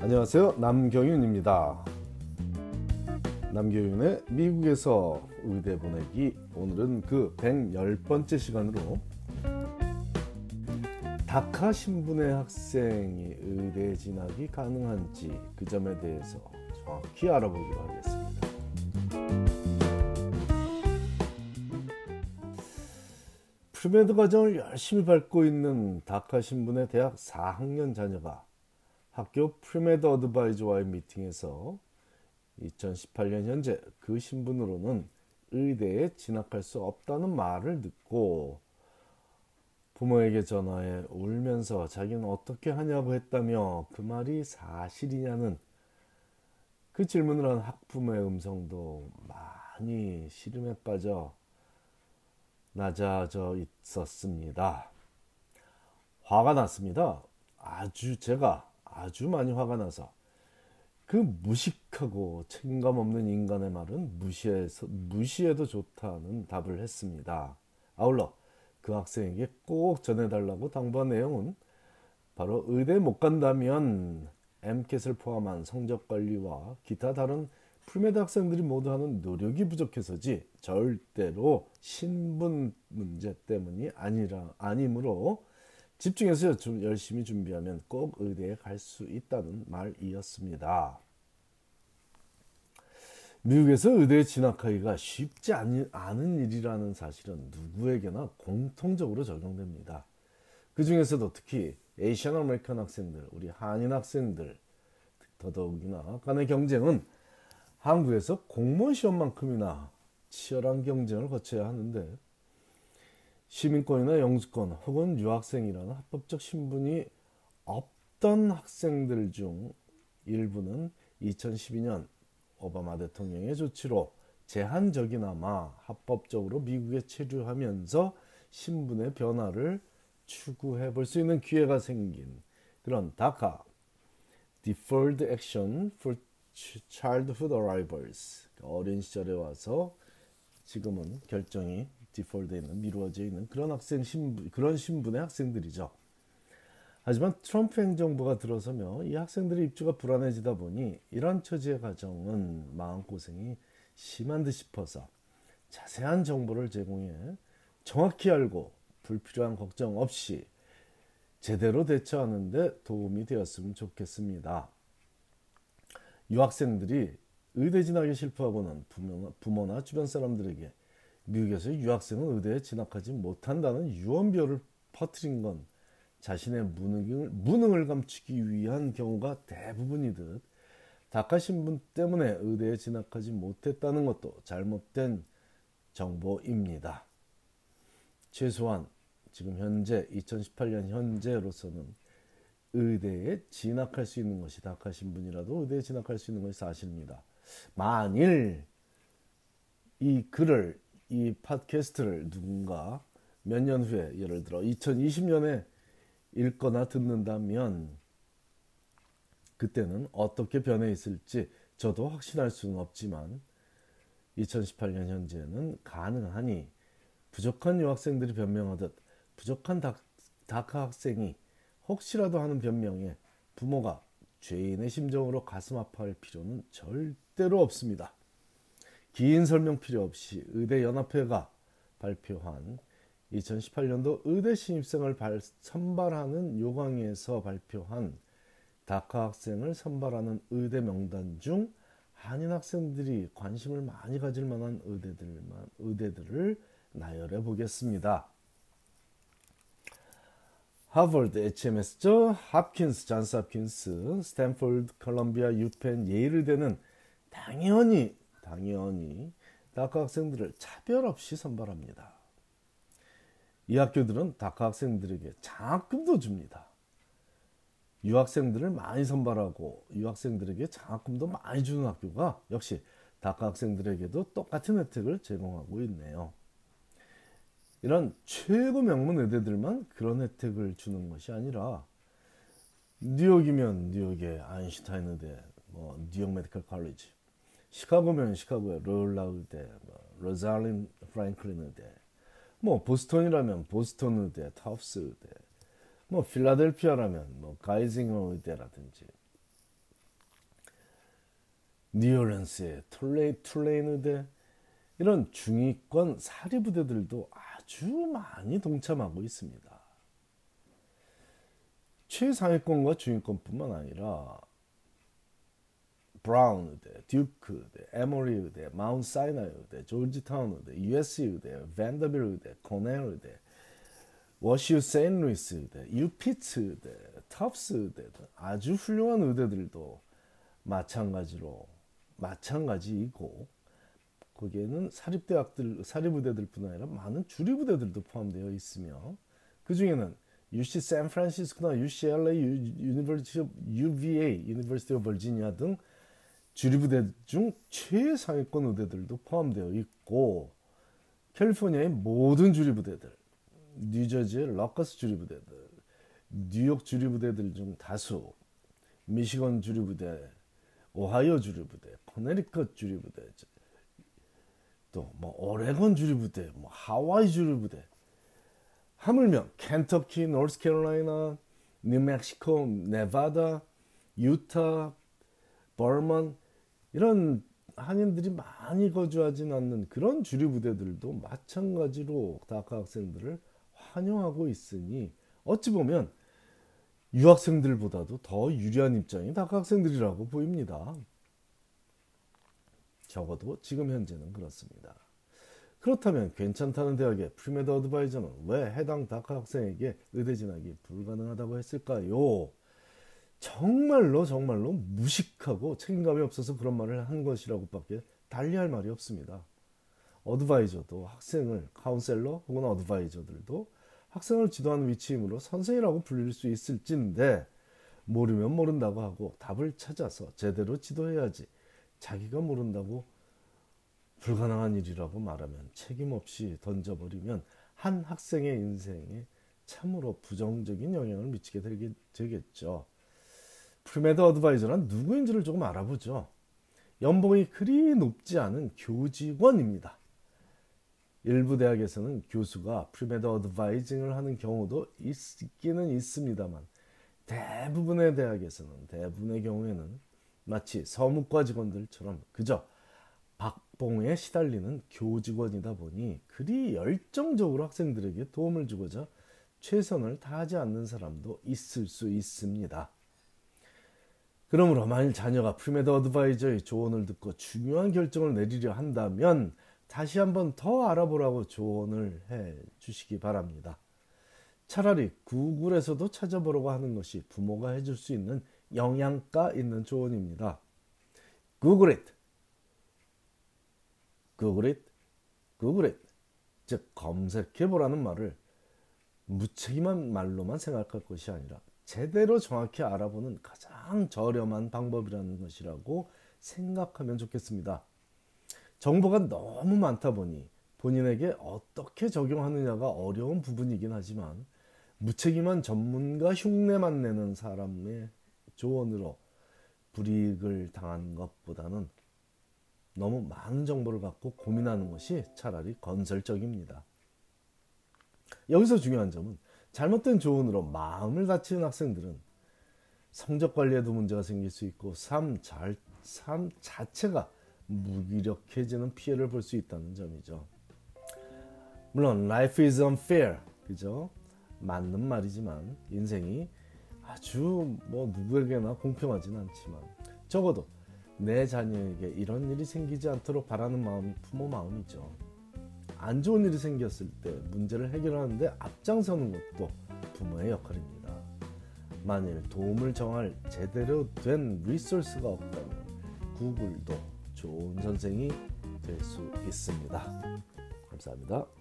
안녕하세요. 남경윤입니다. 남경윤의 미국에서 의대 보내기 오늘은 그 110번째 시간으로 DACA 신분의 학생이 의대 진학이 가능한지 그 점에 대해서 정확히 알아보기로 하겠습니다. premed 과정을 열심히 밟고 있는 DACA 신분의 대학 4학년 자녀가 학교 premed advisor와의 미팅에서 2018년 현재 그 신분으로는 의대에 진학할 수 없다는 말을 듣고 부모에게 전화해 울면서 자기는 어떻게 하냐고 했다며 그 말이 사실이냐는 그 질문을 한 학부모의 음성도 많이 시름에 빠져 낮아져 있었습니다. 화가 났습니다. 아주 제가 아주 많이 화가 나서 그 무식하고 책임감 없는 인간의 말은 무시해서 무시해도 좋다는 답을 했습니다. 아울러 그 학생에게 꼭 전해달라고 당부한 내용은 바로 의대 못 간다면 MCAT을 포함한 성적 관리와 기타 다른 premed 학생들이 모두 하는 노력이 부족해서지 절대로 신분 문제 때문이 아니라 아니므로 집중해서 열심히 준비하면 꼭 의대에 갈 수 있다는 말이었습니다. 미국에서 의대에 진학하기가 쉽지 않은 일이라는 사실은 누구에게나 공통적으로 적용됩니다. 그 중에서도 특히 Asian American 학생들, 우리 한인 학생들, 더더욱이나 간의 경쟁은 한국에서 공무원 시험만큼이나 치열한 경쟁을 거쳐야 하는데 시민권이나 영주권 혹은 유학생이라는 합법적 신분이 없던 학생들 중 일부는 2012년 오바마 대통령의 조치로 제한적이나마 합법적으로 미국에 체류하면서 신분의 변화를 추구해 볼 수 있는 기회가 생긴 그런 다카. Deferred Action for childhood arrivals. 어린 시절에 와서 지금은 결정이 디폴드에 있는 미루어져 있는 그런 학생 신분 그런 신분의 학생들이죠. 하지만 트럼프 행정부가 들어서며 이 학생들의 입주가 불안해지다 보니 이런 처지의 가정은 마음고생이 심한 듯 싶어서 자세한 정보를 제공해 정확히 알고 불필요한 걱정 없이 제대로 대처하는데 도움이 되었으면 좋겠습니다. 유학생들이 의대 진학에 실패하고는 부모나, 주변 사람들에게 미국에서 유학생은 의대에 진학하지 못한다는 유언비어를 퍼뜨린 건 자신의 무능을, 무능을 감추기 위한 경우가 대부분이듯 다카 신분 때문에 의대에 진학하지 못했다는 것도 잘못된 정보입니다. 최소한 지금 현재 2018년 현재로서는 의대에 진학할 수 있는 것이 다카 신분이라도 의대에 진학할 수 있는 것이 사실입니다. 만일 이 글을 이 팟캐스트를 누군가 몇 년 후에 예를 들어 2020년에 읽거나 듣는다면 그때는 어떻게 변해 있을지 저도 확신할 수는 없지만 2018년 현재는 가능하니 부족한 유학생들이 변명하듯 부족한 다, 다카 학생이 혹시라도 하는 변명에 부모가 죄인의 심정으로 가슴 아파할 필요는 절대로 없습니다. 긴 설명 필요 없이 의대연합회가 발표한 2018년도 의대 신입생을 발, 선발하는 요강에서 발표한 다카 학생을 선발하는 의대 명단 중 한인 학생들이 관심을 많이 가질 만한 의대들만 의대들을 나열해 보겠습니다. 하버드, HMS죠. Hopkins, Johns Hopkins, 스탠포드, 컬럼비아, UPenn, 예일대는 당연히 당연히 DACA 학생들을 차별 없이 선발합니다. 이 학교들은 DACA 학생들에게 장학금도 줍니다. 유학생들을 많이 선발하고 유학생들에게 장학금도 많이 주는 학교가 역시 DACA 학생들에게도 똑같은 혜택을 제공하고 있네요. 이런 최고 명문 의대들만 그런 혜택을 주는 것이 아니라 뉴욕이면 뉴욕의 아인슈타인 의대, 뭐 뉴욕 Medical College, 시카고면 시카고의 Loyola 의대, 뭐 Rosalind Franklin 의대, 뭐 보스턴이라면 보스턴 의대, Tufts 의대, 뭐 필라델피아라면 뭐 Geisinger 의대라든지 뉴올런스의 툴레이 Tulane 의대 이런 중위권 사립의대들도 아주 많이 동참하고 있습니다. 최상위권과 중위권뿐만 아니라 브라운 의대, 듀크 의대, 에머리 의대, Mount Sinai 의대, 조지타운 의대, USC 의대, Vanderbilt 의대, 코넬 의대, WashU St. Louis 의대, UPitt 의대, Tufts 의대 등 아주 훌륭한 의대들도 마찬가지로 마찬가지이고 거기에는 사립대학들, 사립의대들뿐 아니라 많은 주립의대들도 포함되어 있으며 그 중에는 UC 샌프란시스코나 UCLA, University UVA, University of Virginia 등 주립의대 중 최상위권 의대들도 포함되어 있고 캘리포니아의 모든 주립의대들, 뉴저지의 Rutgers 주립의대들, 뉴욕 주립의대들 중 다수, 미시건 주립의대, 오하이오 주립의대, 코네티컷 주립의대, 또 뭐 오레곤 주립의대, 뭐 하와이 주립의대, 하물며 켄터키, 노스캐롤라이나, 뉴멕시코, 네바다, 유타, 버몬 이런 한인들이 많이 거주하진 않는 그런 주립의대들도 마찬가지로 DACA 학생들을 환영하고 있으니 어찌 보면 유학생들보다도 더 유리한 입장이 DACA 학생들이라고 보입니다. 적어도 지금 현재는 그렇습니다. 그렇다면 괜찮다는 대학의 premed advisor는 왜 해당 DACA 학생에게 의대 진학이 불가능하다고 했을까요? 정말로 정말로 무식하고 책임감이 없어서 그런 말을 한 것이라고밖에 달리할 말이 없습니다. advisor도 학생을 counselor 혹은 advisor들도 학생을 지도하는 위치이므로 선생이라고 불릴 수 있을진데 모르면 모른다고 하고 답을 찾아서 제대로 지도해야지 자기가 모른다고 불가능한 일이라고 말하면 책임 없이 던져버리면 한 학생의 인생에 참으로 부정적인 영향을 미치게 되겠죠. Premed advisor란 누구인지를 조금 알아보죠. 연봉이 그리 높지 않은 교직원입니다. 일부 대학에서는 교수가 premed advising을 하는 경우도 있기는 있습니다만 대부분의 대학에서는 대부분의 경우에는 마치 서무과 직원들처럼 그저 박봉에 시달리는 교직원이다 보니 그리 열정적으로 학생들에게 도움을 주고자 최선을 다하지 않는 사람도 있을 수 있습니다. 그러므로 만일 자녀가 pre-med advisor의 조언을 듣고 중요한 결정을 내리려 한다면 다시 한번 더 알아보라고 조언을 해 주시기 바랍니다. 차라리 구글에서도 찾아보라고 하는 것이 부모가 해줄 수 있는 영양가 있는 조언입니다. Google it. Google it. Google it. 즉 검색해 보라는 말을 무책임한 말로만 생각할 것이 아니라 제대로 정확히 알아보는 가장 저렴한 방법이라는 것이라고 생각하면 좋겠습니다. 정보가 너무 많다 보니 본인에게 어떻게 적용하느냐가 어려운 부분이긴 하지만 무책임한 전문가 흉내만 내는 사람의 조언으로 불이익을 당한 것보다는 너무 많은 정보를 갖고 고민하는 것이 차라리 건설적입니다. 여기서 중요한 점은 잘못된 조언으로 마음을 다치는 학생들은 성적 관리에도 문제가 생길 수 있고 삶, 잘, 삶 자체가 무기력해지는 피해를 볼 수 있다는 점이죠. 물론 life is unfair 그죠? 맞는 말이지만 인생이 아주 뭐 누구에게나 공평하진 않지만 적어도 내 자녀에게 이런 일이 생기지 않도록 바라는 마음이 부모 마음이죠. 안 좋은 일이 생겼을 때 문제를 해결하는데 앞장서는 것도 부모의 역할입니다. 만일 도움을 정할 제대로 된 리소스가 없다면 구글도 좋은 선생이 될 수 있습니다. 감사합니다.